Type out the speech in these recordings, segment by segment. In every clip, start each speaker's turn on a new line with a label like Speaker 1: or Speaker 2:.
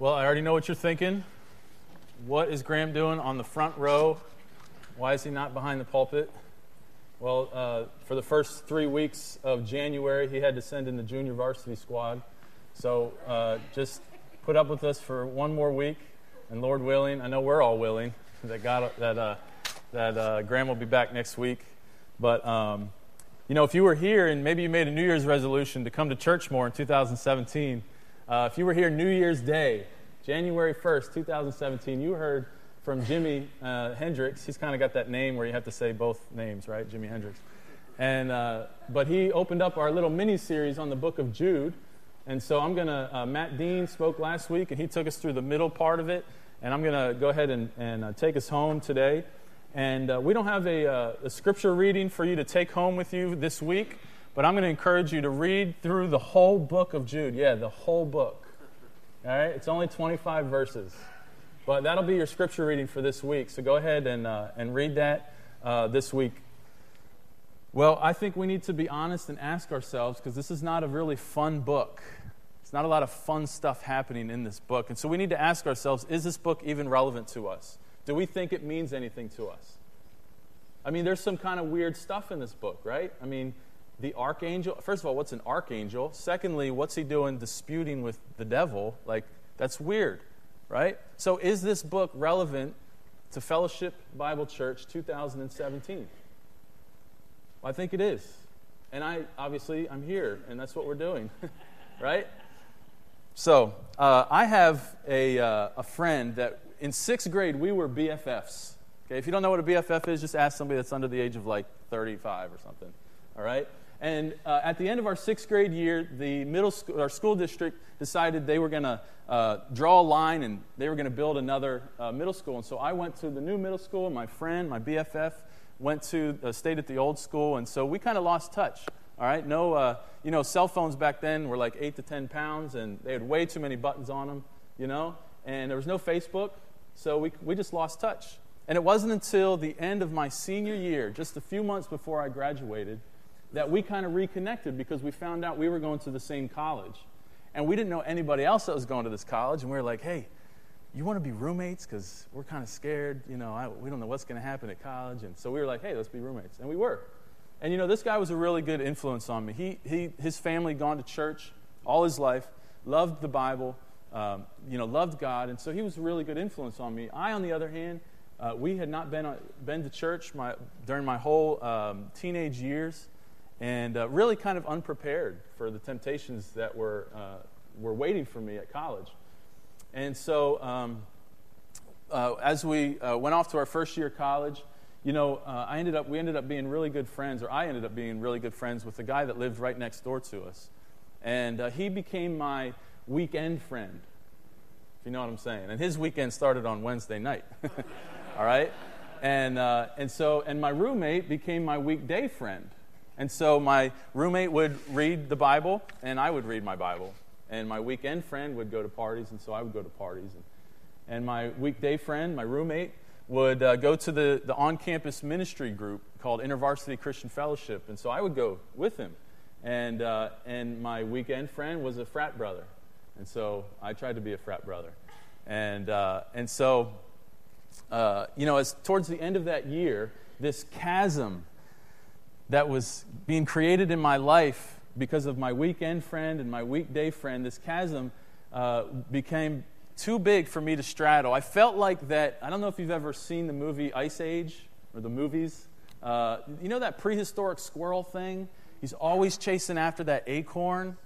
Speaker 1: Well, I already know what you're thinking. What is Graham doing on the front row? Why is he not behind the pulpit? Well, uh, for the first three weeks of January, he had to send in the junior varsity squad. So uh, just put up with us for one more week, and Lord willing, I know we're all willing that God that uh, that uh, Graham will be back next week. But um, you know, if you were here and maybe you made a New Year's resolution to come to church more in 2017, uh, if you were here New Year's Day, January 1st, 2017, you heard from Jimi uh, Hendrix. He's kind of got that name where you have to say both names, right? Jimi Hendrix. And, uh, but he opened up our little mini series on the book of Jude. And so I'm going to, uh, Matt Dean spoke last week, and he took us through the middle part of it. And I'm going to go ahead and, and uh, take us home today. And uh, we don't have a, a scripture reading for you to take home with you this week, but I'm going to encourage you to read through the whole book of Jude. Yeah, the whole book. All right? It's only 25 verses. But that'll be your scripture reading for this week. So go ahead and, uh, and read that uh, this week. Well, I think we need to be honest and ask ourselves because this is not a really fun book. It's not a lot of fun stuff happening in this book. And so we need to ask ourselves is this book even relevant to us? Do we think it means anything to us? I mean, there's some kind of weird stuff in this book, right? I mean, the archangel, first of all, what's an archangel? Secondly, what's he doing disputing with the devil? Like, that's weird right? So, is this book relevant to Fellowship Bible Church 2017? Well, I think it is. And I obviously I'm here, and that's what we're doing, right? So, uh, I have a, uh, a friend that in sixth grade we were BFFs. Okay, if you don't know what a BFF is, just ask somebody that's under the age of like 35 or something. All right? And uh, at the end of our sixth grade year, the middle school, our school district decided they were going to uh, draw a line and they were going to build another uh, middle school. And so I went to the new middle school. And my friend, my BFF, went to stayed at the old school, and so we kind of lost touch. All right, no, uh, you know, cell phones back then were like eight to ten pounds, and they had way too many buttons on them. You know, and there was no Facebook, so we we just lost touch. And it wasn't until the end of my senior year, just a few months before I graduated that we kind of reconnected because we found out we were going to the same college. And we didn't know anybody else that was going to this college. And we were like, hey, you want to be roommates? Because we're kind of scared. You know, I, we don't know what's going to happen at college. And so we were like, hey, let's be roommates. And we were. And you know, this guy was a really good influence on me. He, he, his family gone to church all his life, loved the Bible, um, you know, loved God. And so he was a really good influence on me. I, on the other hand, uh, we had not been, uh, been to church my, during my whole um, teenage years and uh, really kind of unprepared for the temptations that were, uh, were waiting for me at college. And so, um, uh, as we uh, went off to our first year of college, you know, uh, I ended up, we ended up being really good friends, or I ended up being really good friends with the guy that lived right next door to us. And uh, he became my weekend friend, if you know what I'm saying. And his weekend started on Wednesday night. All right? And, and so, and my roommate became my weekday friend. And so my roommate would read the Bible, and I would read my Bible. And my weekend friend would go to parties, and so I would go to parties. And, and my weekday friend, my roommate, would uh, go to the, the on campus ministry group called InterVarsity Christian Fellowship. And so I would go with him. And, uh, and my weekend friend was a frat brother. And so I tried to be a frat brother. And, uh, and so, uh, you know, as towards the end of that year, this chasm that was being created in my life because of my weekend friend and my weekday friend, this chasm uh, became too big for me to straddle. I felt like that. I don't know if you've ever seen the movie Ice Age or the movies. Uh, you know that prehistoric squirrel thing? He's always chasing after that acorn,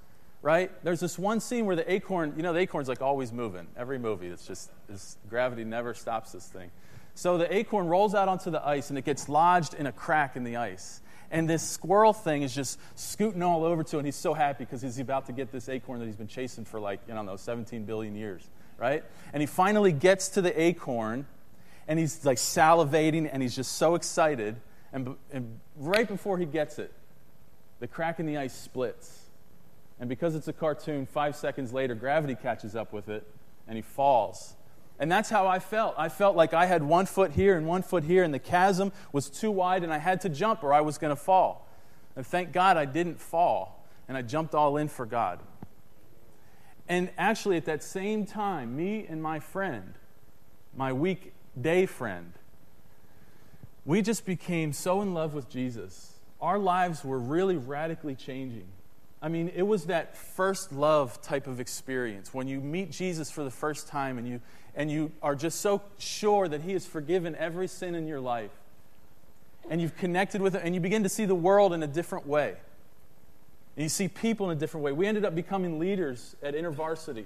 Speaker 1: right? There's this one scene where the acorn, you know, the acorn's like always moving. Every movie, it's just, it's, gravity never stops this thing. So the acorn rolls out onto the ice and it gets lodged in a crack in the ice. And this squirrel thing is just scooting all over to. And he's so happy because he's about to get this acorn that he's been chasing for like, I don't know, 17 billion years, right? And he finally gets to the acorn and he's like salivating and he's just so excited. And, and right before he gets it, the crack in the ice splits. And because it's a cartoon, five seconds later, gravity catches up with it and he falls. And that's how I felt. I felt like I had one foot here and one foot here, and the chasm was too wide, and I had to jump or I was going to fall. And thank God I didn't fall, and I jumped all in for God. And actually, at that same time, me and my friend, my weekday friend, we just became so in love with Jesus. Our lives were really radically changing. I mean, it was that first love type of experience when you meet Jesus for the first time and you, and you are just so sure that He has forgiven every sin in your life. And you've connected with it, and you begin to see the world in a different way. And you see people in a different way. We ended up becoming leaders at InterVarsity,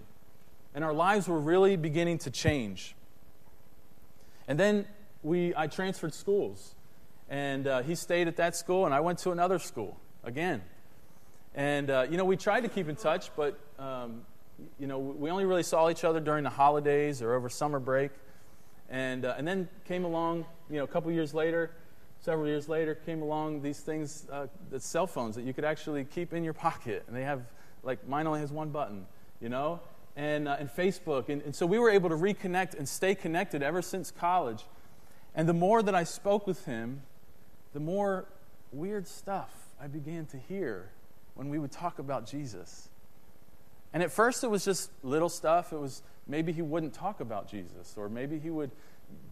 Speaker 1: and our lives were really beginning to change. And then we, I transferred schools, and uh, he stayed at that school, and I went to another school again. And, uh, you know, we tried to keep in touch, but, um, you know, we only really saw each other during the holidays or over summer break. And, uh, and then came along, you know, a couple years later, several years later, came along these things, uh, the cell phones that you could actually keep in your pocket. And they have, like, mine only has one button, you know? And, uh, and Facebook. And, and so we were able to reconnect and stay connected ever since college. And the more that I spoke with him, the more weird stuff I began to hear when we would talk about Jesus. And at first, it was just little stuff. It was maybe he wouldn't talk about Jesus, or maybe he would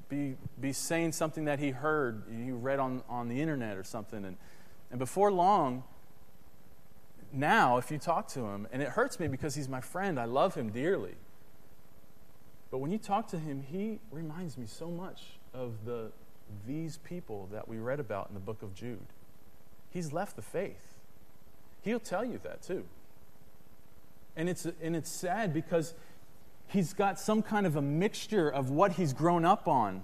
Speaker 1: be, be saying something that he heard, he read on, on the internet or something. And, and before long, now, if you talk to him, and it hurts me because he's my friend, I love him dearly. But when you talk to him, he reminds me so much of the these people that we read about in the book of Jude. He's left the faith. He'll tell you that too. And it's, and it's sad because he's got some kind of a mixture of what he's grown up on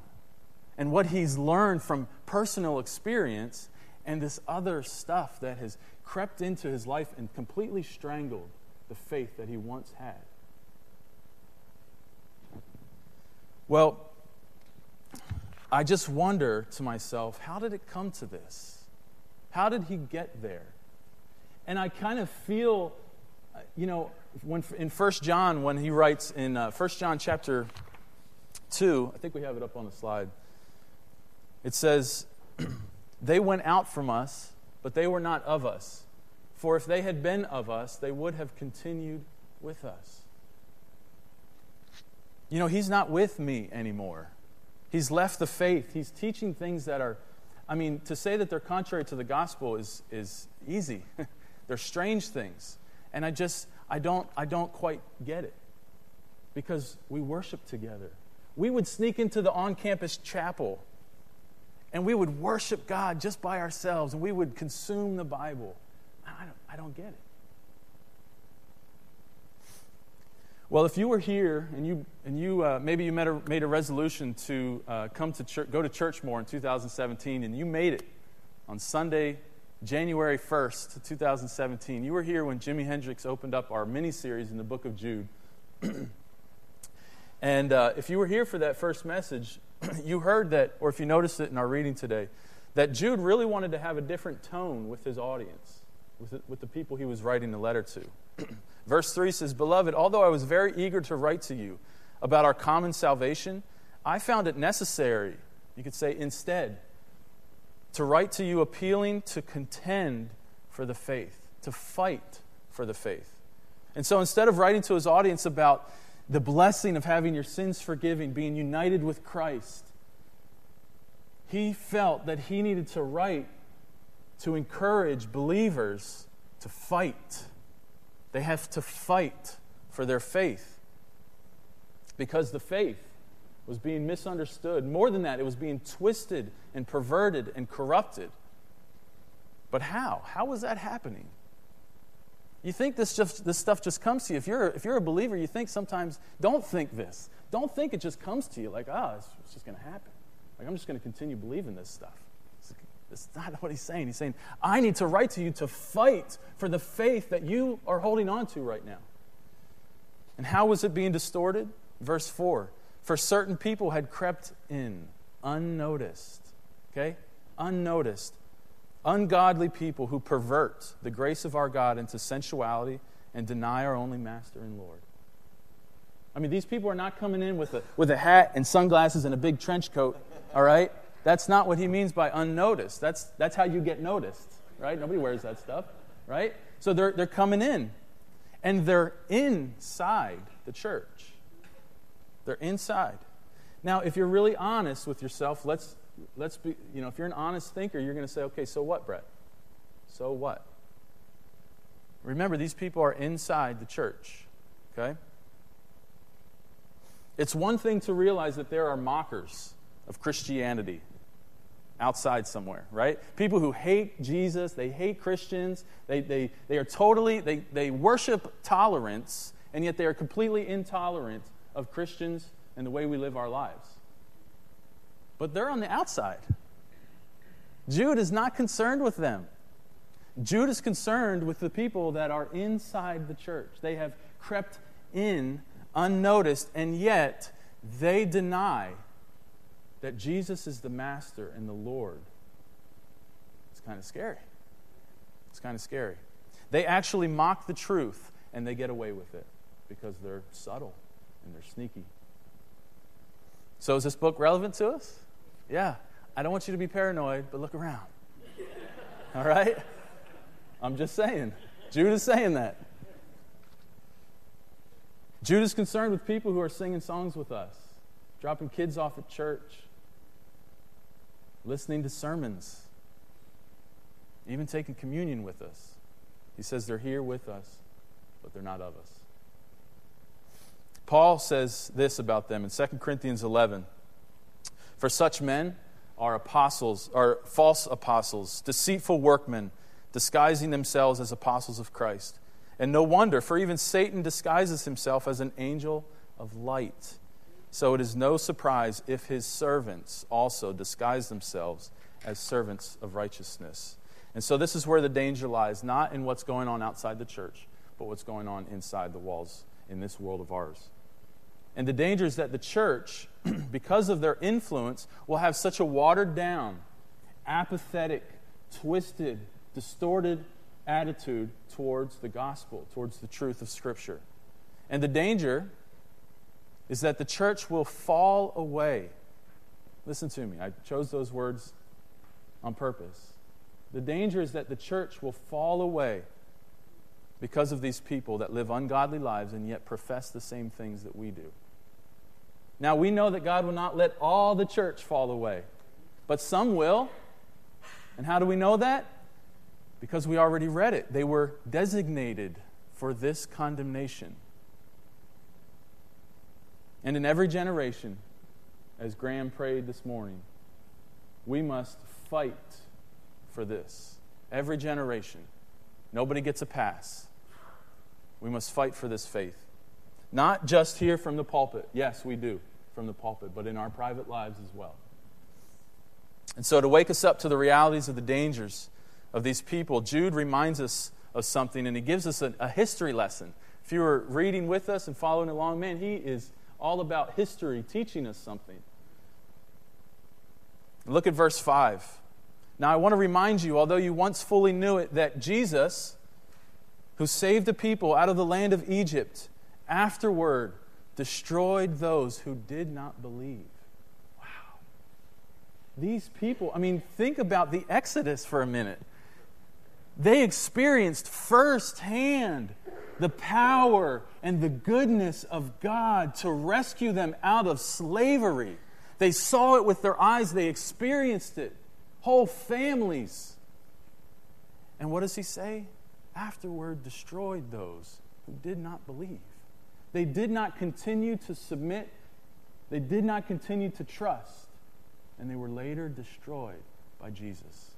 Speaker 1: and what he's learned from personal experience and this other stuff that has crept into his life and completely strangled the faith that he once had. Well, I just wonder to myself, how did it come to this? How did he get there? And I kind of feel, uh, you know, when in 1 John, when he writes in uh, 1 John chapter 2, I think we have it up on the slide, it says, They went out from us, but they were not of us. For if they had been of us, they would have continued with us. You know, he's not with me anymore. He's left the faith. He's teaching things that are, I mean, to say that they're contrary to the gospel is, is easy. They're strange things. And I just, I don't, I don't quite get it because we worship together. We would sneak into the on campus chapel and we would worship God just by ourselves and we would consume the Bible. I don't, I don't get it. Well, if you were here and you, and you uh, maybe you made a, made a resolution to uh, come to church, go to church more in 2017 and you made it on Sunday, January 1st, 2017. You were here when Jimi Hendrix opened up our mini series in the book of Jude. and uh, if you were here for that first message, you heard that, or if you noticed it in our reading today, that Jude really wanted to have a different tone with his audience, with the, with the people he was writing the letter to. Verse 3 says, Beloved, although I was very eager to write to you about our common salvation, I found it necessary, you could say instead, to write to you appealing to contend for the faith, to fight for the faith. And so instead of writing to his audience about the blessing of having your sins forgiven, being united with Christ, he felt that he needed to write to encourage believers to fight. They have to fight for their faith because the faith was being misunderstood. More than that, it was being twisted and perverted and corrupted. But how? How was that happening? You think this, just, this stuff just comes to you. If you're, if you're a believer, you think sometimes, don't think this. Don't think it just comes to you like, ah, oh, it's, it's just going to happen. Like, I'm just going to continue believing this stuff. It's not what he's saying. He's saying, I need to write to you to fight for the faith that you are holding on to right now. And how was it being distorted? Verse 4 for certain people had crept in unnoticed. Okay? Unnoticed. Ungodly people who pervert the grace of our God into sensuality and deny our only Master and Lord. I mean, these people are not coming in with a, with a hat and sunglasses and a big trench coat, all right? That's not what he means by unnoticed. That's, that's how you get noticed, right? Nobody wears that stuff, right? So they're, they're coming in And they're inside the church. They're inside. Now, if you're really honest with yourself, let's, let's be, you know, if you're an honest thinker, you're going to say, okay, so what, Brett? So what? Remember, these people are inside the church, okay? It's one thing to realize that there are mockers of Christianity outside somewhere, right? People who hate Jesus, they hate Christians, they, they, they are totally, they, they worship tolerance, and yet they are completely intolerant of Christians and the way we live our lives. But they're on the outside. Jude is not concerned with them. Jude is concerned with the people that are inside the church. They have crept in unnoticed, and yet they deny that Jesus is the master and the Lord. It's kind of scary. It's kind of scary. They actually mock the truth and they get away with it because they're subtle and they're sneaky. So, is this book relevant to us? Yeah. I don't want you to be paranoid, but look around. All right? I'm just saying. Jude is saying that. Jude is concerned with people who are singing songs with us, dropping kids off at church, listening to sermons, even taking communion with us. He says they're here with us, but they're not of us. Paul says this about them in 2 Corinthians 11 For such men are apostles, are false apostles, deceitful workmen, disguising themselves as apostles of Christ. And no wonder, for even Satan disguises himself as an angel of light. So it is no surprise if his servants also disguise themselves as servants of righteousness. And so this is where the danger lies, not in what's going on outside the church, but what's going on inside the walls in this world of ours. And the danger is that the church, because of their influence, will have such a watered down, apathetic, twisted, distorted attitude towards the gospel, towards the truth of Scripture. And the danger is that the church will fall away. Listen to me, I chose those words on purpose. The danger is that the church will fall away because of these people that live ungodly lives and yet profess the same things that we do. Now, we know that God will not let all the church fall away, but some will. And how do we know that? Because we already read it. They were designated for this condemnation. And in every generation, as Graham prayed this morning, we must fight for this. Every generation. Nobody gets a pass. We must fight for this faith. Not just here from the pulpit. Yes, we do from the pulpit, but in our private lives as well. And so, to wake us up to the realities of the dangers of these people, Jude reminds us of something and he gives us a, a history lesson. If you were reading with us and following along, man, he is all about history, teaching us something. Look at verse 5. Now, I want to remind you, although you once fully knew it, that Jesus, who saved the people out of the land of Egypt, afterward destroyed those who did not believe. Wow. These people, I mean, think about the Exodus for a minute. They experienced firsthand the power and the goodness of God to rescue them out of slavery. They saw it with their eyes, they experienced it. Whole families. And what does he say? Afterward, destroyed those who did not believe. They did not continue to submit, they did not continue to trust, and they were later destroyed by Jesus.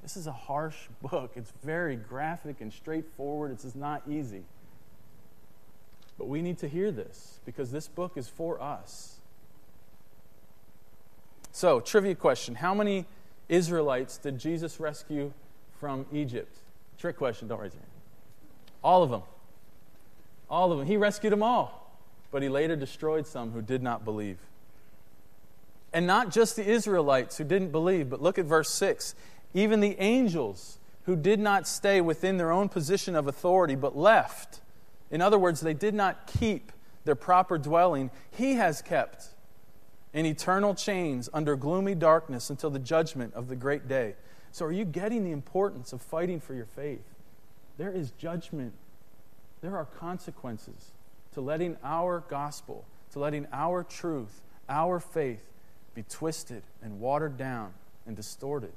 Speaker 1: This is a harsh book. It's very graphic and straightforward. It's not easy. But we need to hear this because this book is for us. So, trivia question How many Israelites did Jesus rescue from Egypt? Trick question, don't raise your hand. All of them. All of them. He rescued them all. But he later destroyed some who did not believe. And not just the Israelites who didn't believe, but look at verse 6. Even the angels who did not stay within their own position of authority but left. In other words, they did not keep their proper dwelling. He has kept in eternal chains under gloomy darkness until the judgment of the great day. So, are you getting the importance of fighting for your faith? There is judgment there are consequences to letting our gospel, to letting our truth, our faith be twisted and watered down and distorted.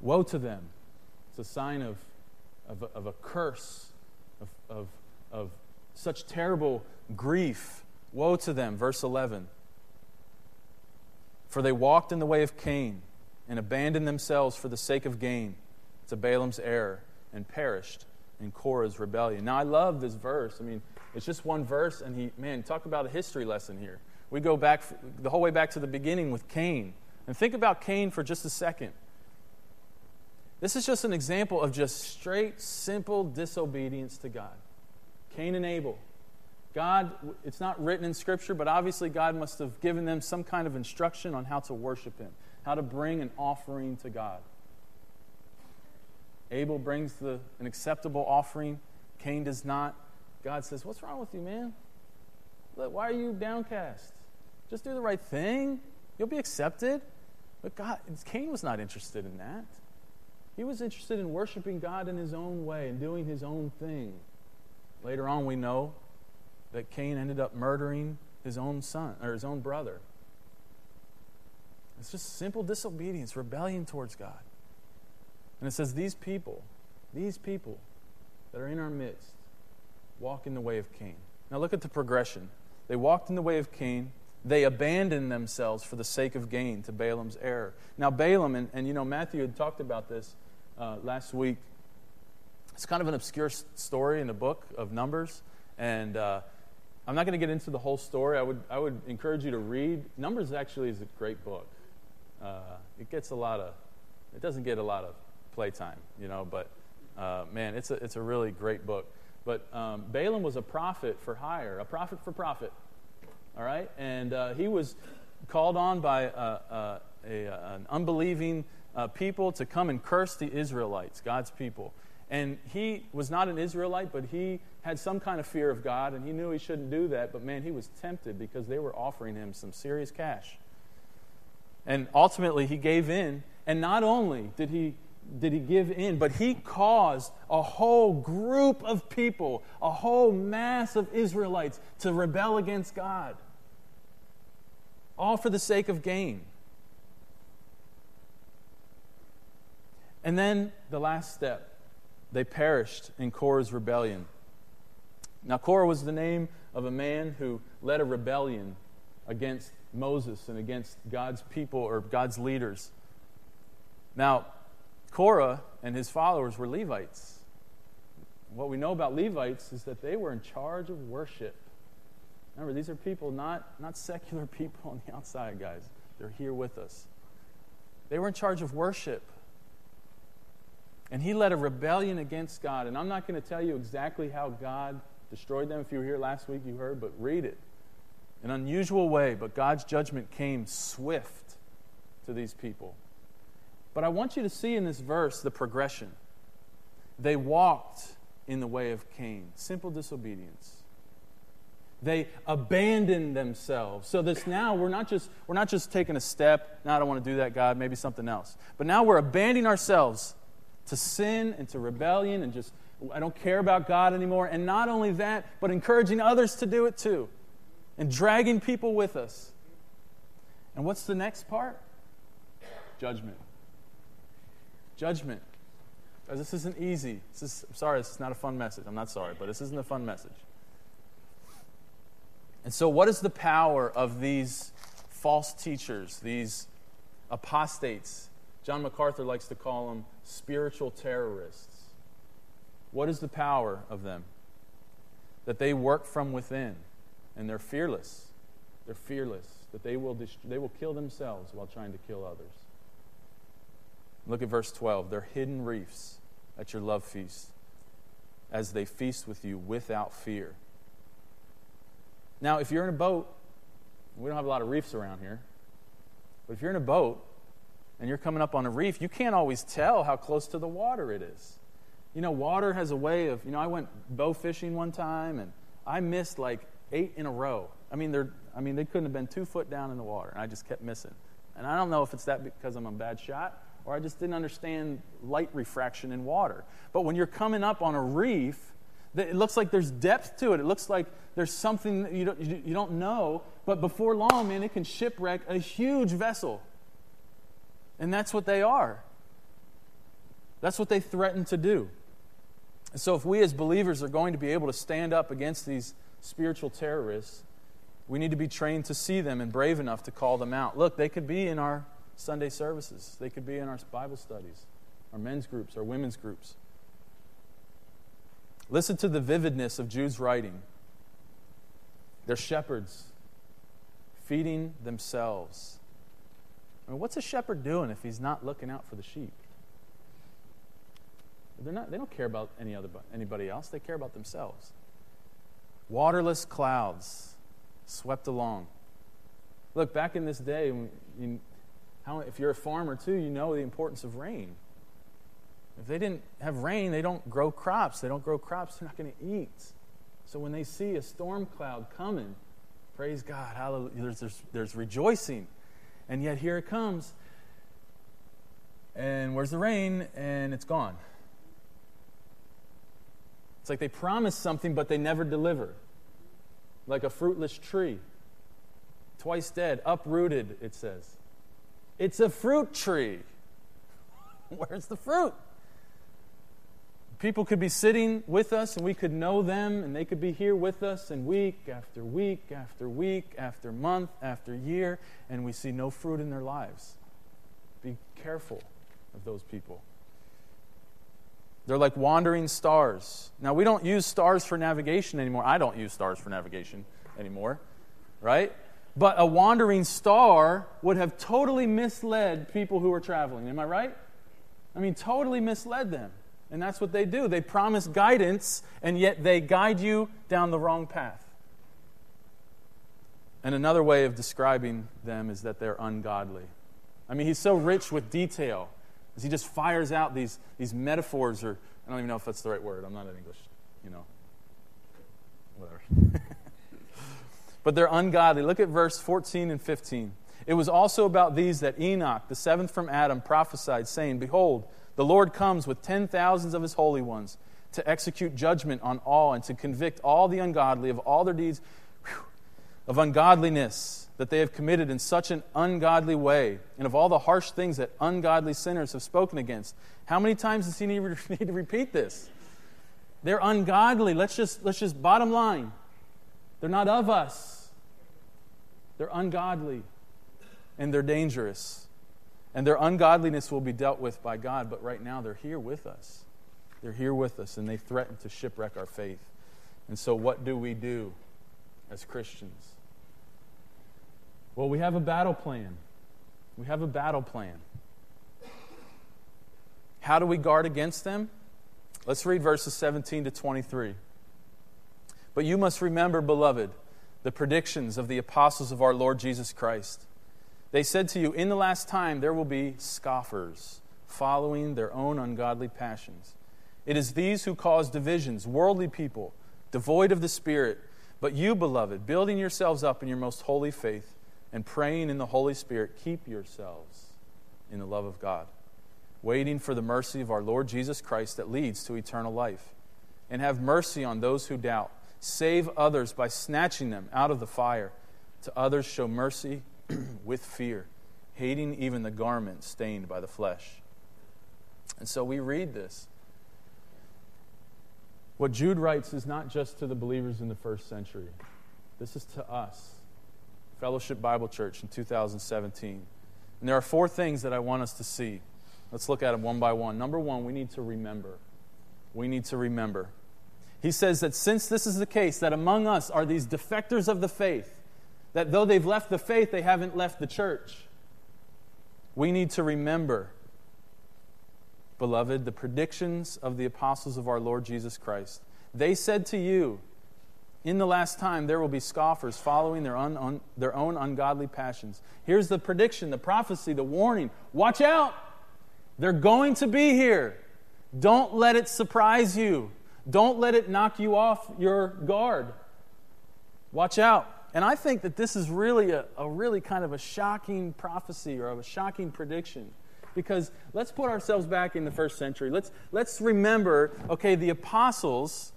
Speaker 1: Woe to them. It's a sign of, of, a, of a curse, of, of, of such terrible grief. Woe to them. Verse 11. For they walked in the way of Cain and abandoned themselves for the sake of gain to Balaam's error and perished in Korah's rebellion. Now, I love this verse. I mean, it's just one verse, and he, man, talk about a history lesson here. We go back the whole way back to the beginning with Cain. And think about Cain for just a second. This is just an example of just straight, simple disobedience to God. Cain and Abel. God, it's not written in Scripture, but obviously God must have given them some kind of instruction on how to worship Him, how to bring an offering to God. Abel brings the, an acceptable offering, Cain does not. God says, What's wrong with you, man? Why are you downcast? Just do the right thing. You'll be accepted. But God, Cain was not interested in that. He was interested in worshiping God in his own way and doing his own thing. Later on, we know that Cain ended up murdering his own son or his own brother. It's just simple disobedience, rebellion towards God. And it says, These people, these people that are in our midst, walk in the way of Cain. Now look at the progression. They walked in the way of Cain. They abandoned themselves for the sake of gain to Balaam's error. Now, Balaam, and, and you know, Matthew had talked about this uh, last week. It's kind of an obscure story in the book of Numbers. And uh, I'm not going to get into the whole story. I would, I would encourage you to read. Numbers actually is a great book. Uh, it gets a lot of, it doesn't get a lot of playtime, you know, but uh, man, it's a, it's a really great book. But um, Balaam was a prophet for hire, a prophet for profit. All right? And uh, he was called on by uh, uh a, an unbelieving uh, people to come and curse the Israelites, God's people. And he was not an Israelite, but he had some kind of fear of God, and he knew he shouldn't do that. But man, he was tempted because they were offering him some serious cash. And ultimately, he gave in. And not only did he did he give in, but he caused a whole group of people, a whole mass of Israelites to rebel against God, all for the sake of gain. And then the last step they perished in Korah's rebellion. Now, Korah was the name of a man who led a rebellion against Moses and against God's people or God's leaders. Now, Korah and his followers were Levites. What we know about Levites is that they were in charge of worship. Remember, these are people, not, not secular people on the outside, guys. They're here with us. They were in charge of worship. And he led a rebellion against God. And I'm not going to tell you exactly how God destroyed them. If you were here last week, you heard, but read it. An unusual way, but God's judgment came swift to these people. But I want you to see in this verse the progression. They walked in the way of Cain, simple disobedience. They abandoned themselves. So this now we're not just we're not just taking a step. Now I don't want to do that, God. Maybe something else. But now we're abandoning ourselves to sin and to rebellion and just I don't care about God anymore. And not only that, but encouraging others to do it too, and dragging people with us. And what's the next part? Judgment. Judgment. This isn't easy. This is, I'm sorry, this is not a fun message. I'm not sorry, but this isn't a fun message. And so, what is the power of these false teachers, these apostates? John MacArthur likes to call them spiritual terrorists. What is the power of them? That they work from within and they're fearless. They're fearless. That they will, dist- they will kill themselves while trying to kill others. Look at verse 12. They're hidden reefs at your love feast as they feast with you without fear. Now, if you're in a boat, we don't have a lot of reefs around here, but if you're in a boat and you're coming up on a reef, you can't always tell how close to the water it is. You know, water has a way of, you know, I went bow fishing one time and I missed like eight in a row. I mean, they're, I mean, they couldn't have been two foot down in the water, and I just kept missing. And I don't know if it's that because I'm a bad shot or I just didn't understand light refraction in water. But when you're coming up on a reef, it looks like there's depth to it. It looks like there's something that you don't, you don't know. But before long, man, it can shipwreck a huge vessel. And that's what they are. That's what they threaten to do. And so, if we as believers are going to be able to stand up against these spiritual terrorists, we need to be trained to see them and brave enough to call them out. Look, they could be in our Sunday services, they could be in our Bible studies, our men's groups, our women's groups. Listen to the vividness of Jude's writing. They're shepherds feeding themselves. I mean, what's a shepherd doing if he's not looking out for the sheep? They're not, they don't care about any other, anybody else, they care about themselves. Waterless clouds swept along. Look, back in this day, you, how, if you're a farmer too, you know the importance of rain. If they didn't have rain, they don't grow crops. They don't grow crops, they're not going to eat. So when they see a storm cloud coming, praise God, hallelujah, there's, there's, there's rejoicing. And yet here it comes. And where's the rain? And it's gone. It's like they promise something, but they never deliver. Like a fruitless tree, twice dead, uprooted, it says. It's a fruit tree. Where's the fruit? People could be sitting with us and we could know them and they could be here with us and week after week after week after month after year and we see no fruit in their lives. Be careful of those people. They're like wandering stars. Now, we don't use stars for navigation anymore. I don't use stars for navigation anymore, right? But a wandering star would have totally misled people who were traveling. Am I right? I mean, totally misled them. And that's what they do. They promise guidance, and yet they guide you down the wrong path. And another way of describing them is that they're ungodly. I mean, he's so rich with detail as he just fires out these, these metaphors, or I don't even know if that's the right word. I'm not in English, you know. Whatever. but they're ungodly. Look at verse 14 and 15. It was also about these that Enoch, the seventh from Adam, prophesied, saying, Behold, the Lord comes with ten thousands of his holy ones to execute judgment on all and to convict all the ungodly of all their deeds whew, of ungodliness that they have committed in such an ungodly way, and of all the harsh things that ungodly sinners have spoken against. How many times does he need, need to repeat this? They're ungodly. Let's just, let's just bottom line. They're not of us. They're ungodly and they're dangerous. And their ungodliness will be dealt with by God, but right now they're here with us. They're here with us, and they threaten to shipwreck our faith. And so, what do we do as Christians? Well, we have a battle plan. We have a battle plan. How do we guard against them? Let's read verses 17 to 23. But you must remember, beloved, the predictions of the apostles of our Lord Jesus Christ. They said to you, In the last time there will be scoffers, following their own ungodly passions. It is these who cause divisions, worldly people, devoid of the Spirit. But you, beloved, building yourselves up in your most holy faith and praying in the Holy Spirit, keep yourselves in the love of God, waiting for the mercy of our Lord Jesus Christ that leads to eternal life. And have mercy on those who doubt. Save others by snatching them out of the fire. To others, show mercy with fear, hating even the garment stained by the flesh. And so we read this. What Jude writes is not just to the believers in the first century, this is to us, Fellowship Bible Church in 2017. And there are four things that I want us to see. Let's look at them one by one. Number one, we need to remember. We need to remember. He says that since this is the case, that among us are these defectors of the faith, that though they've left the faith, they haven't left the church. We need to remember, beloved, the predictions of the apostles of our Lord Jesus Christ. They said to you, in the last time, there will be scoffers following their, un, un, their own ungodly passions. Here's the prediction, the prophecy, the warning. Watch out! They're going to be here. Don't let it surprise you. Don't let it knock you off your guard. Watch out. And I think that this is really a, a really kind of a shocking prophecy or a shocking prediction. Because let's put ourselves back in the first century. Let's, let's remember, okay, the apostles,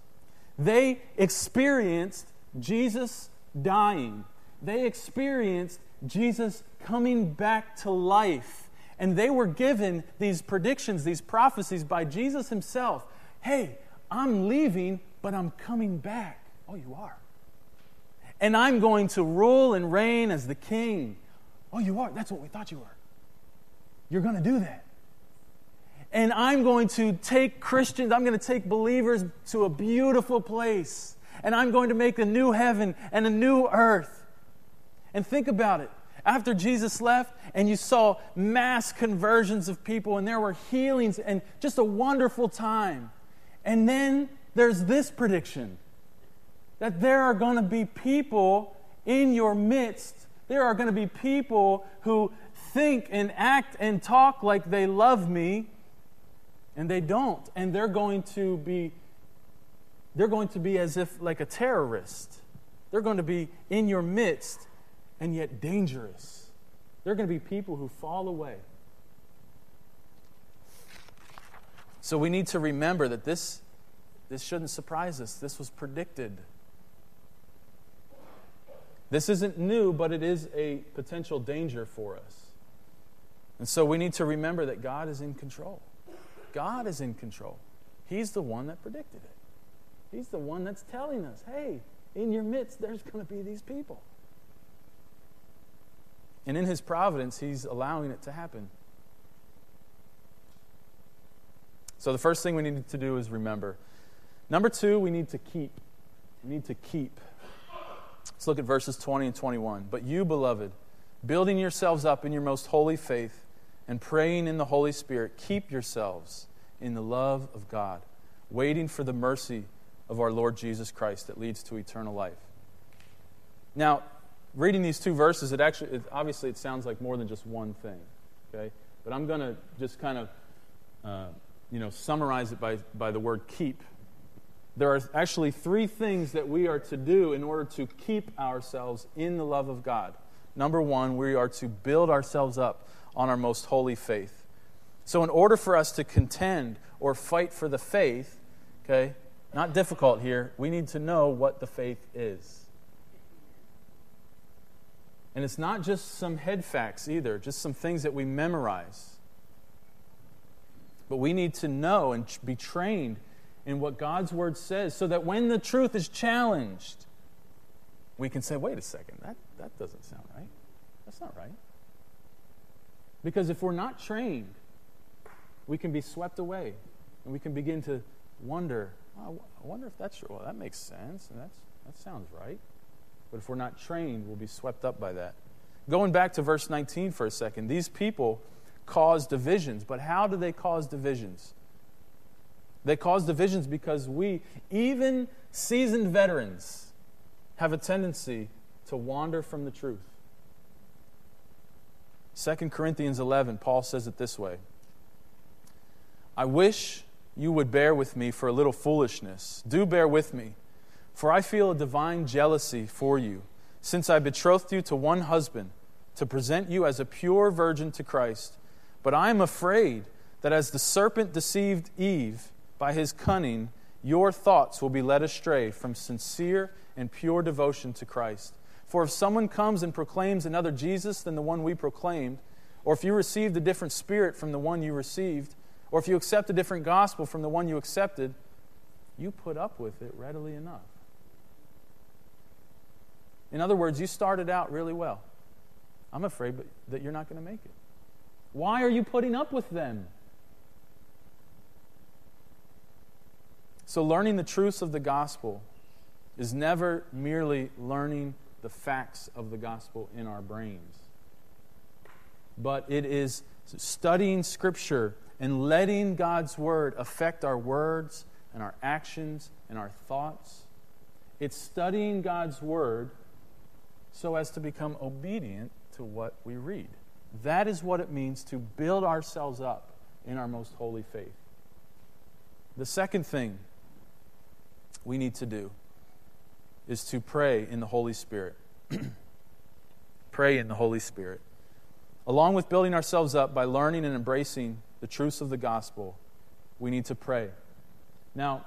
Speaker 1: they experienced Jesus dying. They experienced Jesus coming back to life. And they were given these predictions, these prophecies by Jesus himself. Hey, I'm leaving, but I'm coming back. Oh, you are. And I'm going to rule and reign as the king. Oh, you are. That's what we thought you were. You're going to do that. And I'm going to take Christians, I'm going to take believers to a beautiful place. And I'm going to make a new heaven and a new earth. And think about it. After Jesus left, and you saw mass conversions of people, and there were healings, and just a wonderful time. And then there's this prediction that there are going to be people in your midst. There are going to be people who think and act and talk like they love me and they don't. And they're going to be they're going to be as if like a terrorist. They're going to be in your midst and yet dangerous. They're going to be people who fall away. So we need to remember that this this shouldn't surprise us. This was predicted this isn't new but it is a potential danger for us and so we need to remember that God is in control. God is in control. He's the one that predicted it. He's the one that's telling us, hey, in your midst, there's going to be these people. And in His providence, He's allowing it to happen. So the first thing we need to do is remember. Number two, we need to keep. We need to keep. Let's look at verses 20 and 21. But you, beloved, building yourselves up in your most holy faith, and praying in the Holy Spirit, keep yourselves in the love of God, waiting for the mercy of our Lord Jesus Christ that leads to eternal life. Now, reading these two verses, it actually, it, obviously, it sounds like more than just one thing, okay? But I'm going to just kind of, uh, you know, summarize it by, by the word keep. There are actually three things that we are to do in order to keep ourselves in the love of God. Number one, we are to build ourselves up on our most holy faith. So, in order for us to contend or fight for the faith, okay, not difficult here, we need to know what the faith is. And it's not just some head facts either, just some things that we memorize. But we need to know and be trained in what God's word says so that when the truth is challenged, we can say, wait a second, that, that doesn't sound right. That's not right. Because if we're not trained, we can be swept away and we can begin to wonder, I wonder if that's true. Well, that makes sense and that's, that sounds right. But if we're not trained, we'll be swept up by that. Going back to verse 19 for a second, these people cause divisions. But how do they cause divisions? They cause divisions because we, even seasoned veterans, have a tendency to wander from the truth. 2 Corinthians 11, Paul says it this way I wish you would bear with me for a little foolishness. Do bear with me, for I feel a divine jealousy for you, since I betrothed you to one husband to present you as a pure virgin to Christ. But I am afraid that as the serpent deceived Eve by his cunning, your thoughts will be led astray from sincere and pure devotion to Christ. For if someone comes and proclaims another Jesus than the one we proclaimed, or if you received a different spirit from the one you received, or if you accept a different gospel from the one you accepted, you put up with it readily enough. In other words, you started out really well. I'm afraid that you're not going to make it. Why are you putting up with them? So, learning the truths of the gospel is never merely learning the facts of the gospel in our brains. But it is studying Scripture and letting God's Word affect our words and our actions and our thoughts. It's studying God's Word so as to become obedient to what we read. That is what it means to build ourselves up in our most holy faith. The second thing we need to do is to pray in the Holy Spirit. pray in the Holy Spirit. Along with building ourselves up by learning and embracing the truths of the gospel, we need to pray. Now,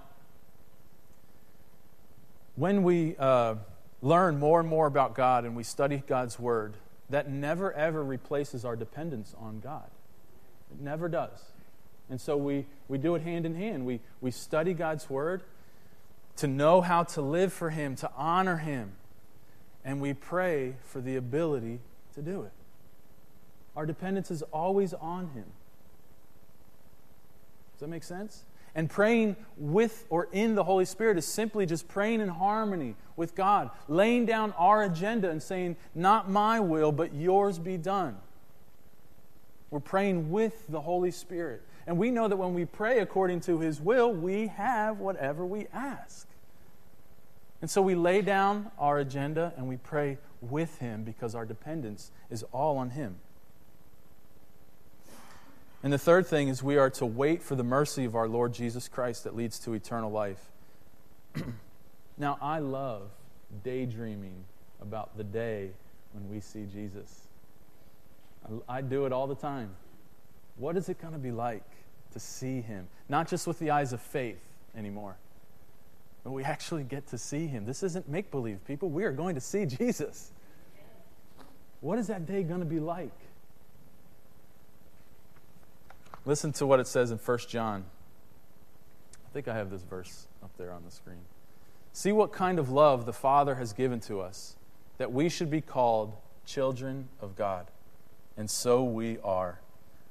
Speaker 1: when we uh, learn more and more about God and we study God's Word, that never ever replaces our dependence on God. It never does. And so we, we do it hand in hand. We, we study God's Word to know how to live for Him, to honor Him, and we pray for the ability to do it. Our dependence is always on Him. Does that make sense? And praying with or in the Holy Spirit is simply just praying in harmony with God, laying down our agenda and saying, Not my will, but yours be done. We're praying with the Holy Spirit. And we know that when we pray according to His will, we have whatever we ask. And so we lay down our agenda and we pray with Him because our dependence is all on Him. And the third thing is we are to wait for the mercy of our Lord Jesus Christ that leads to eternal life. now, I love daydreaming about the day when we see Jesus. I, I do it all the time. What is it going to be like to see him? Not just with the eyes of faith anymore, but we actually get to see him. This isn't make believe, people. We are going to see Jesus. What is that day going to be like? Listen to what it says in 1 John. I think I have this verse up there on the screen. See what kind of love the Father has given to us, that we should be called children of God. And so we are.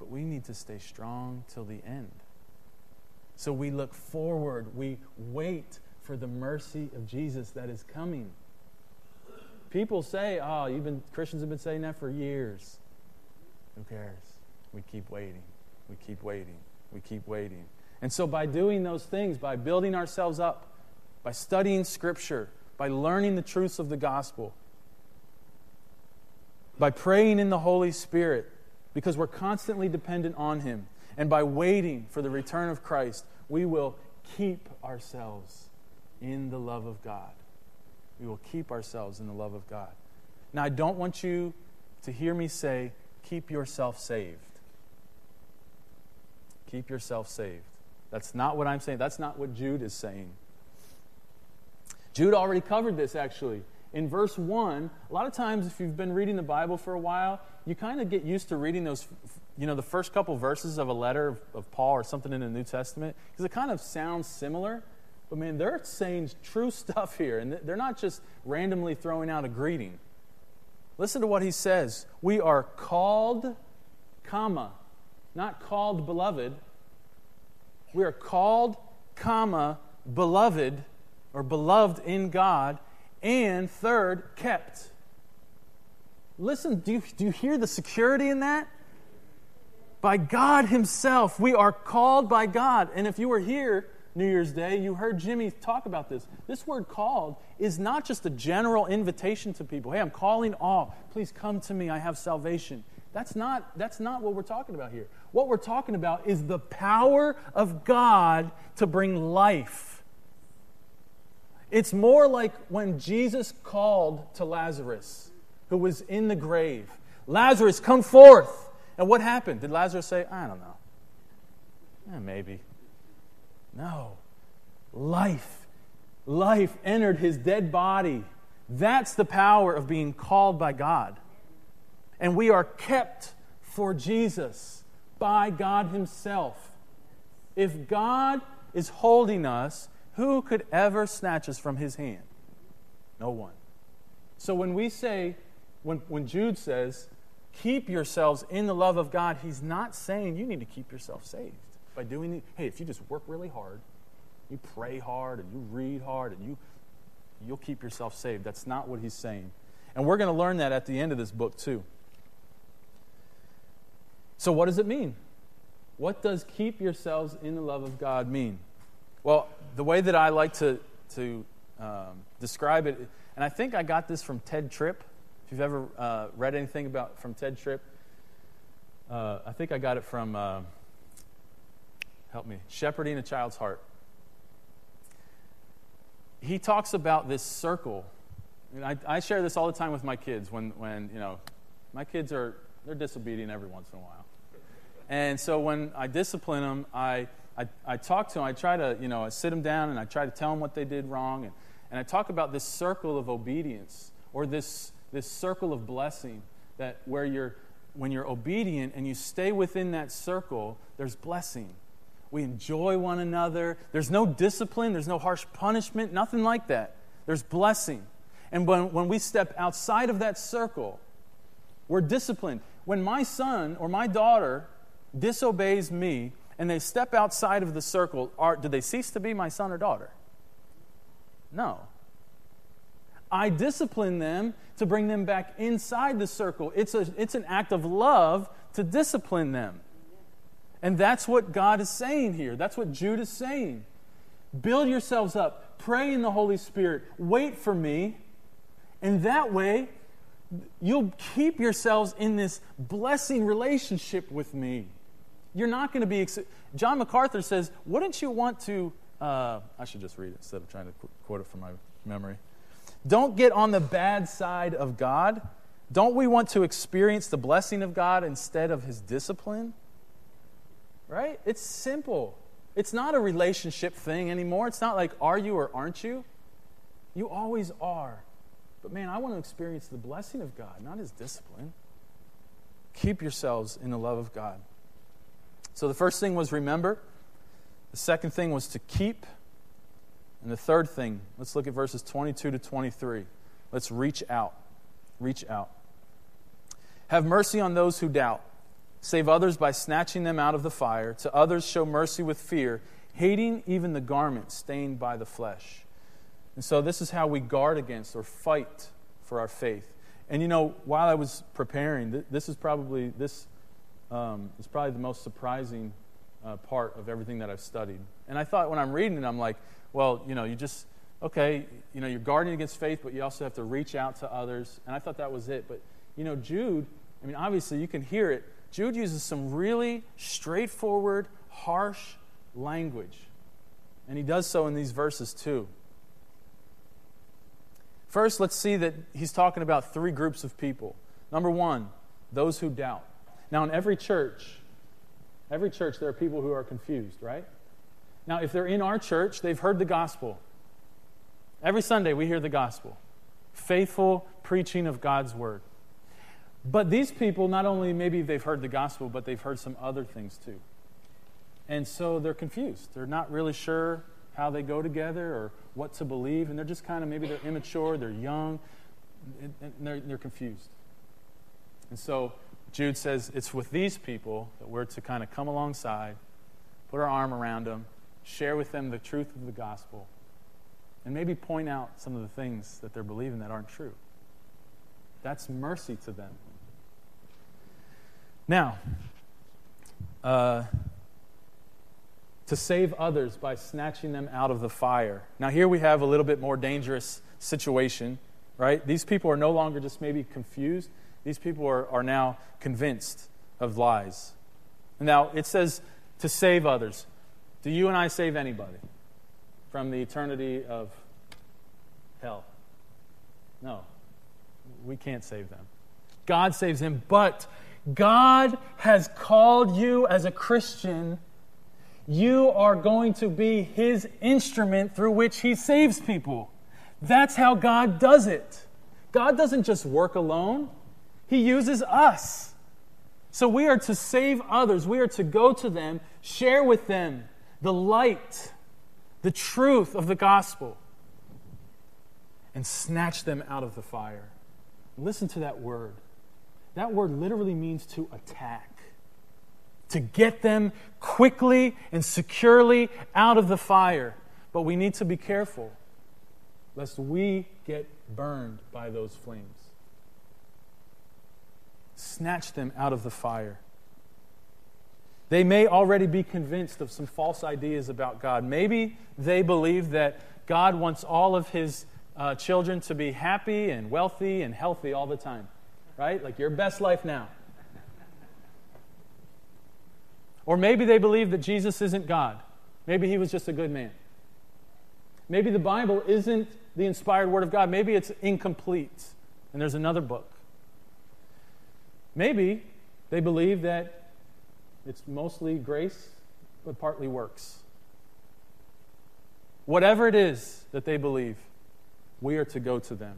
Speaker 1: But we need to stay strong till the end. So we look forward, we wait for the mercy of Jesus that is coming. People say, oh, you've been, Christians have been saying that for years. Who cares? We keep waiting. We keep waiting. We keep waiting. And so, by doing those things, by building ourselves up, by studying Scripture, by learning the truths of the gospel, by praying in the Holy Spirit, because we're constantly dependent on Him, and by waiting for the return of Christ, we will keep ourselves in the love of God. We will keep ourselves in the love of God. Now, I don't want you to hear me say, keep yourself saved. Keep yourself saved. That's not what I'm saying. That's not what Jude is saying. Jude already covered this, actually. In verse 1, a lot of times, if you've been reading the Bible for a while, you kind of get used to reading those, you know, the first couple verses of a letter of, of Paul or something in the New Testament, because it kind of sounds similar. But man, they're saying true stuff here, and they're not just randomly throwing out a greeting. Listen to what he says. We are called, comma, not called beloved, we are called, comma, beloved or beloved in God, and third, kept. Listen, do you, do you hear the security in that? By God Himself. We are called by God. And if you were here New Year's Day, you heard Jimmy talk about this. This word called is not just a general invitation to people. Hey, I'm calling all. Please come to me. I have salvation. That's not, that's not what we're talking about here. What we're talking about is the power of God to bring life. It's more like when Jesus called to Lazarus, who was in the grave Lazarus, come forth. And what happened? Did Lazarus say, I don't know? Eh, maybe. No. Life. Life entered his dead body. That's the power of being called by God. And we are kept for Jesus by God Himself. If God is holding us, who could ever snatch us from His hand? No one. So when we say, when, when Jude says, keep yourselves in the love of God, he's not saying you need to keep yourself saved by doing it. Hey, if you just work really hard, you pray hard, and you read hard, and you, you'll keep yourself saved. That's not what he's saying. And we're going to learn that at the end of this book, too. So, what does it mean? What does keep yourselves in the love of God mean? Well, the way that I like to, to um, describe it, and I think I got this from Tedd Tripp. If you've ever uh, read anything about from Tedd Tripp, uh, I think I got it from, uh, help me, Shepherding a Child's Heart. He talks about this circle. I, I share this all the time with my kids when, when, you know, my kids are, they're disobedient every once in a while. And so when I discipline them, I, I, I talk to them. I try to, you know, I sit them down and I try to tell them what they did wrong. And, and I talk about this circle of obedience or this, this circle of blessing that where you're, when you're obedient and you stay within that circle, there's blessing. We enjoy one another. There's no discipline, there's no harsh punishment, nothing like that. There's blessing. And when, when we step outside of that circle, we're disciplined. When my son or my daughter disobeys me and they step outside of the circle, are, do they cease to be my son or daughter? No. I discipline them to bring them back inside the circle. It's, a, it's an act of love to discipline them. And that's what God is saying here. That's what Jude is saying. Build yourselves up, pray in the Holy Spirit, wait for me, and that way you'll keep yourselves in this blessing relationship with me. You're not going to be. John MacArthur says, Wouldn't you want to? Uh, I should just read it instead of trying to quote it from my memory. Don't get on the bad side of God. Don't we want to experience the blessing of God instead of his discipline? Right? It's simple. It's not a relationship thing anymore. It's not like, are you or aren't you? You always are. But man, I want to experience the blessing of God, not his discipline. Keep yourselves in the love of God. So the first thing was remember. The second thing was to keep. And the third thing, let's look at verses 22 to 23. Let's reach out. Reach out. Have mercy on those who doubt. Save others by snatching them out of the fire. To others, show mercy with fear, hating even the garment stained by the flesh. And so, this is how we guard against or fight for our faith. And you know, while I was preparing, this is probably this um, is probably the most surprising uh, part of everything that I've studied. And I thought when I'm reading it, I'm like, well, you know, you just okay, you know, you're guarding against faith, but you also have to reach out to others. And I thought that was it. But you know, Jude, I mean, obviously you can hear it. Jude uses some really straightforward, harsh language. And he does so in these verses too. First, let's see that he's talking about three groups of people. Number one, those who doubt. Now, in every church, every church, there are people who are confused, right? Now, if they're in our church, they've heard the gospel. Every Sunday, we hear the gospel faithful preaching of God's word. But these people, not only maybe they've heard the gospel, but they've heard some other things too. And so they're confused. They're not really sure how they go together or what to believe. And they're just kind of maybe they're immature, they're young, and they're, they're confused. And so Jude says it's with these people that we're to kind of come alongside, put our arm around them, share with them the truth of the gospel, and maybe point out some of the things that they're believing that aren't true. That's mercy to them. Now, uh, to save others by snatching them out of the fire. Now, here we have a little bit more dangerous situation, right? These people are no longer just maybe confused, these people are, are now convinced of lies. Now, it says to save others. Do you and I save anybody from the eternity of hell? No, we can't save them. God saves them, but God has called you as a Christian. You are going to be His instrument through which He saves people. That's how God does it. God doesn't just work alone. He uses us. So we are to save others. We are to go to them, share with them the light, the truth of the gospel, and snatch them out of the fire. Listen to that word. That word literally means to attack, to get them quickly and securely out of the fire. But we need to be careful lest we get burned by those flames. Snatch them out of the fire. They may already be convinced of some false ideas about God. Maybe they believe that God wants all of his uh, children to be happy and wealthy and healthy all the time, right? Like your best life now. Or maybe they believe that Jesus isn't God. Maybe he was just a good man. Maybe the Bible isn't the inspired word of God. Maybe it's incomplete and there's another book. Maybe they believe that it's mostly grace, but partly works. Whatever it is that they believe, we are to go to them.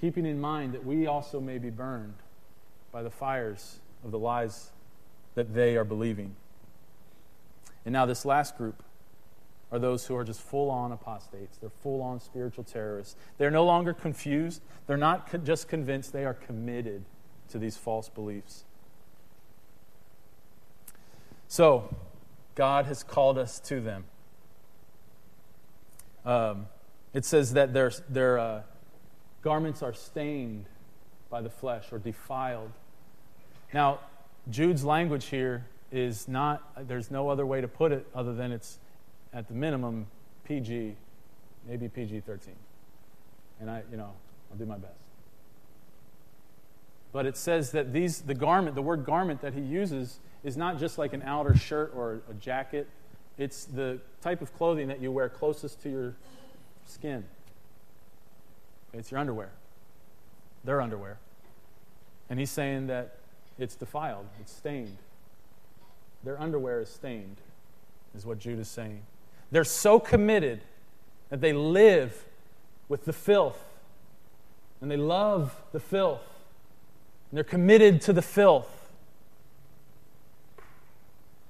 Speaker 1: Keeping in mind that we also may be burned by the fires of the lies that they are believing. And now, this last group are those who are just full on apostates. They're full on spiritual terrorists. They're no longer confused. They're not co- just convinced, they are committed to these false beliefs. So, God has called us to them. Um, it says that their, their uh, garments are stained by the flesh or defiled. Now, Jude's language here is not, there's no other way to put it other than it's at the minimum, PG, maybe PG 13. And I, you know, I'll do my best. But it says that these, the garment, the word garment that he uses is not just like an outer shirt or a jacket. It's the type of clothing that you wear closest to your skin. It's your underwear, their underwear. And he's saying that it's defiled, it's stained. Their underwear is stained, is what Jude is saying. They're so committed that they live with the filth and they love the filth and they're committed to the filth.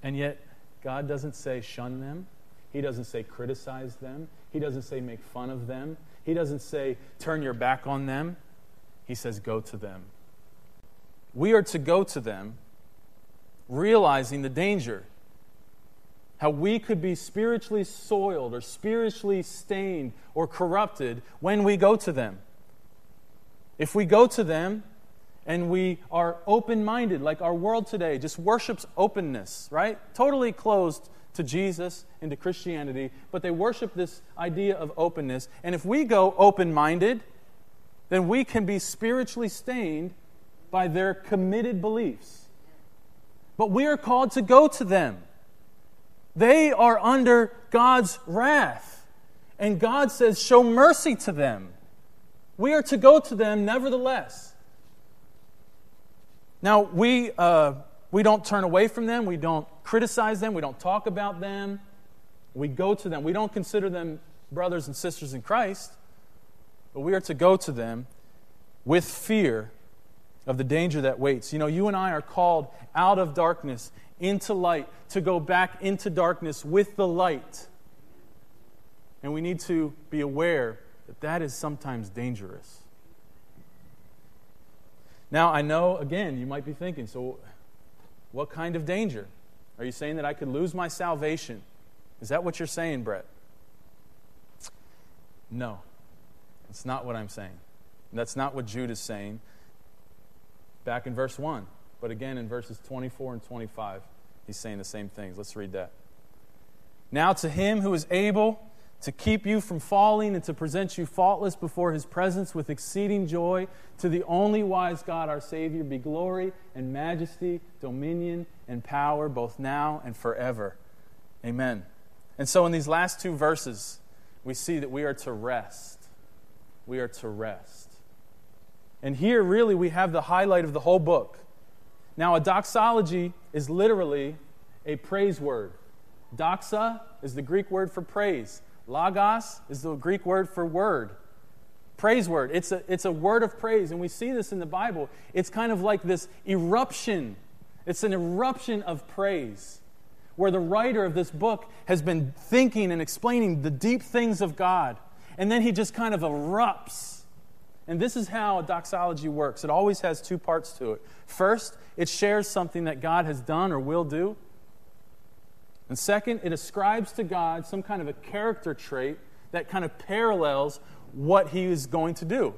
Speaker 1: And yet, God doesn't say shun them. He doesn't say criticize them. He doesn't say make fun of them. He doesn't say turn your back on them. He says go to them. We are to go to them realizing the danger how we could be spiritually soiled or spiritually stained or corrupted when we go to them. If we go to them and we are open minded, like our world today just worships openness, right? Totally closed to Jesus and to Christianity, but they worship this idea of openness. And if we go open minded, then we can be spiritually stained by their committed beliefs. But we are called to go to them. They are under God's wrath. And God says, Show mercy to them. We are to go to them nevertheless. Now, we, uh, we don't turn away from them, we don't criticize them, we don't talk about them. We go to them. We don't consider them brothers and sisters in Christ, but we are to go to them with fear of the danger that waits. You know, you and I are called out of darkness into light, to go back into darkness with the light. And we need to be aware that that is sometimes dangerous. Now, I know, again, you might be thinking, so what kind of danger? Are you saying that I could lose my salvation? Is that what you're saying, Brett? No, that's not what I'm saying. That's not what Jude is saying back in verse 1, but again in verses 24 and 25. He's saying the same things. Let's read that. Now, to him who is able to keep you from falling and to present you faultless before his presence with exceeding joy, to the only wise God, our Savior, be glory and majesty, dominion and power, both now and forever. Amen. And so, in these last two verses, we see that we are to rest. We are to rest. And here, really, we have the highlight of the whole book. Now, a doxology is literally a praise word. Doxa is the Greek word for praise. Logos is the Greek word for word. Praise word. It's a, it's a word of praise. And we see this in the Bible. It's kind of like this eruption. It's an eruption of praise where the writer of this book has been thinking and explaining the deep things of God. And then he just kind of erupts and this is how a doxology works it always has two parts to it. First, it shares something that God has done or will do. And second, it ascribes to God some kind of a character trait that kind of parallels what he is going to do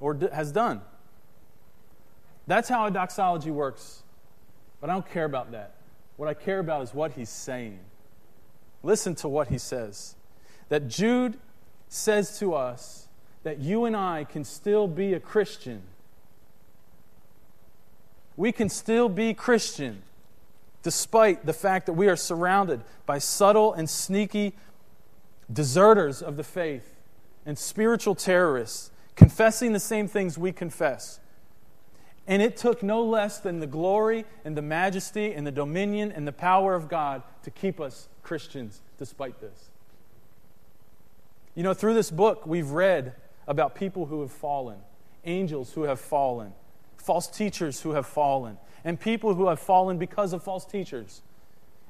Speaker 1: or has done. That's how a doxology works. But I don't care about that. What I care about is what he's saying. Listen to what he says. That Jude says to us that you and I can still be a Christian. We can still be Christian despite the fact that we are surrounded by subtle and sneaky deserters of the faith and spiritual terrorists confessing the same things we confess. And it took no less than the glory and the majesty and the dominion and the power of God to keep us Christians despite this. You know, through this book, we've read about people who have fallen, angels who have fallen, false teachers who have fallen, and people who have fallen because of false teachers.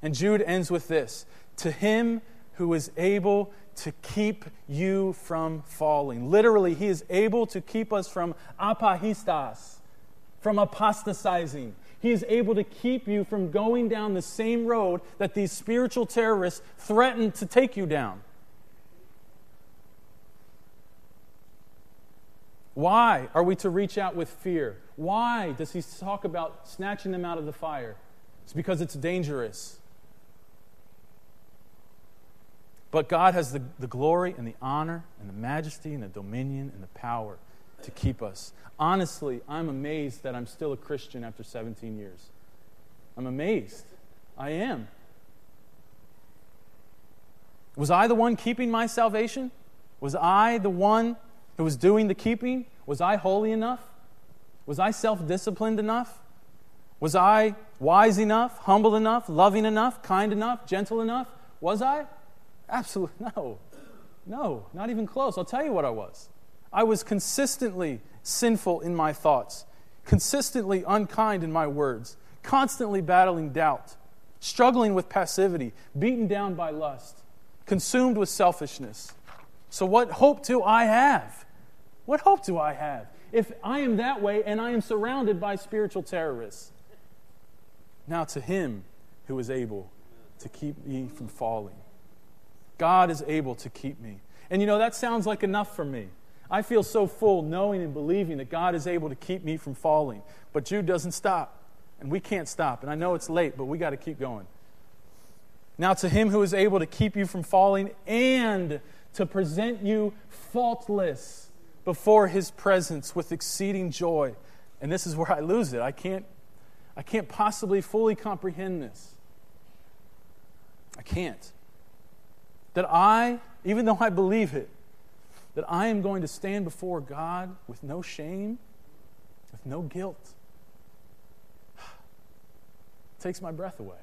Speaker 1: And Jude ends with this To him who is able to keep you from falling. Literally, he is able to keep us from apahistas, from apostatizing. He is able to keep you from going down the same road that these spiritual terrorists threaten to take you down. Why are we to reach out with fear? Why does he talk about snatching them out of the fire? It's because it's dangerous. But God has the, the glory and the honor and the majesty and the dominion and the power to keep us. Honestly, I'm amazed that I'm still a Christian after 17 years. I'm amazed. I am. Was I the one keeping my salvation? Was I the one who was doing the keeping? Was I holy enough? Was I self disciplined enough? Was I wise enough, humble enough, loving enough, kind enough, gentle enough? Was I? Absolutely no. No, not even close. I'll tell you what I was. I was consistently sinful in my thoughts, consistently unkind in my words, constantly battling doubt, struggling with passivity, beaten down by lust, consumed with selfishness. So, what hope do I have? What hope do I have if I am that way and I am surrounded by spiritual terrorists? Now, to him who is able to keep me from falling. God is able to keep me. And you know, that sounds like enough for me. I feel so full knowing and believing that God is able to keep me from falling. But Jude doesn't stop, and we can't stop. And I know it's late, but we got to keep going. Now, to him who is able to keep you from falling and to present you faultless before his presence with exceeding joy. And this is where I lose it. I can't, I can't possibly fully comprehend this. I can't. That I, even though I believe it, that I am going to stand before God with no shame, with no guilt, takes my breath away.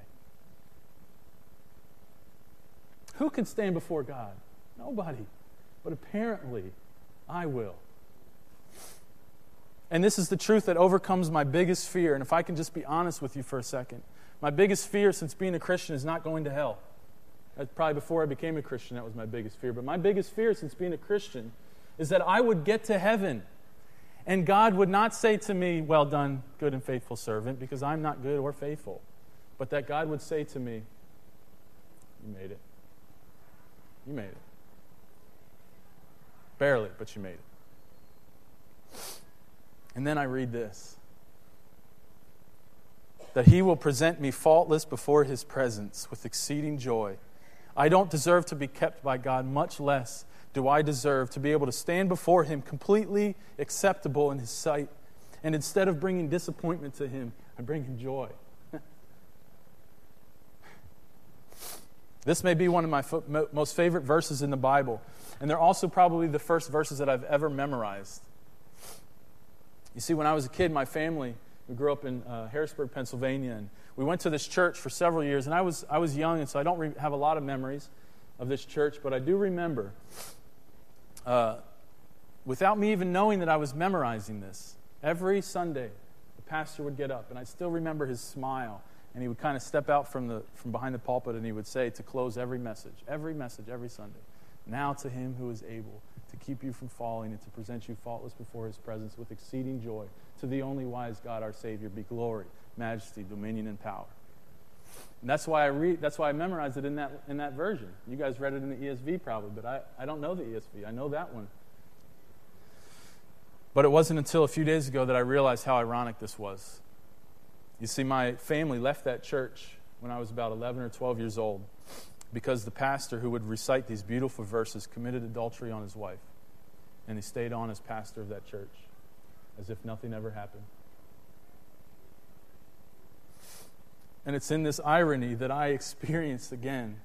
Speaker 1: Who can stand before God? Nobody. But apparently, I will. And this is the truth that overcomes my biggest fear. And if I can just be honest with you for a second, my biggest fear since being a Christian is not going to hell. That's probably before I became a Christian, that was my biggest fear. But my biggest fear since being a Christian is that I would get to heaven and God would not say to me, Well done, good and faithful servant, because I'm not good or faithful. But that God would say to me, You made it. You made it. Barely, but you made it. And then I read this that he will present me faultless before his presence with exceeding joy. I don't deserve to be kept by God, much less do I deserve to be able to stand before him completely acceptable in his sight. And instead of bringing disappointment to him, I bring him joy. this may be one of my most favorite verses in the Bible. And they're also probably the first verses that I've ever memorized. You see, when I was a kid, my family, we grew up in uh, Harrisburg, Pennsylvania, and we went to this church for several years. And I was, I was young, and so I don't re- have a lot of memories of this church, but I do remember, uh, without me even knowing that I was memorizing this, every Sunday, the pastor would get up, and I still remember his smile. And he would kind of step out from, the, from behind the pulpit and he would say to close every message, every message, every Sunday. Now to him who is able to keep you from falling and to present you faultless before his presence with exceeding joy, to the only wise God, our Savior, be glory, majesty, dominion, and power. And that's why I read, that's why I memorized it in that, in that version. You guys read it in the ESV probably, but I, I don't know the ESV. I know that one. But it wasn't until a few days ago that I realized how ironic this was. You see, my family left that church when I was about 11 or 12 years old because the pastor who would recite these beautiful verses committed adultery on his wife. And he stayed on as pastor of that church as if nothing ever happened. And it's in this irony that I experienced again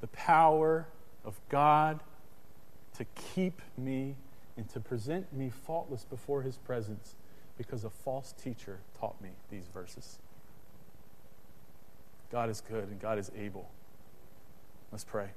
Speaker 1: the power of God to keep me and to present me faultless before his presence because a false teacher taught me these verses. God is good and God is able. Let's pray.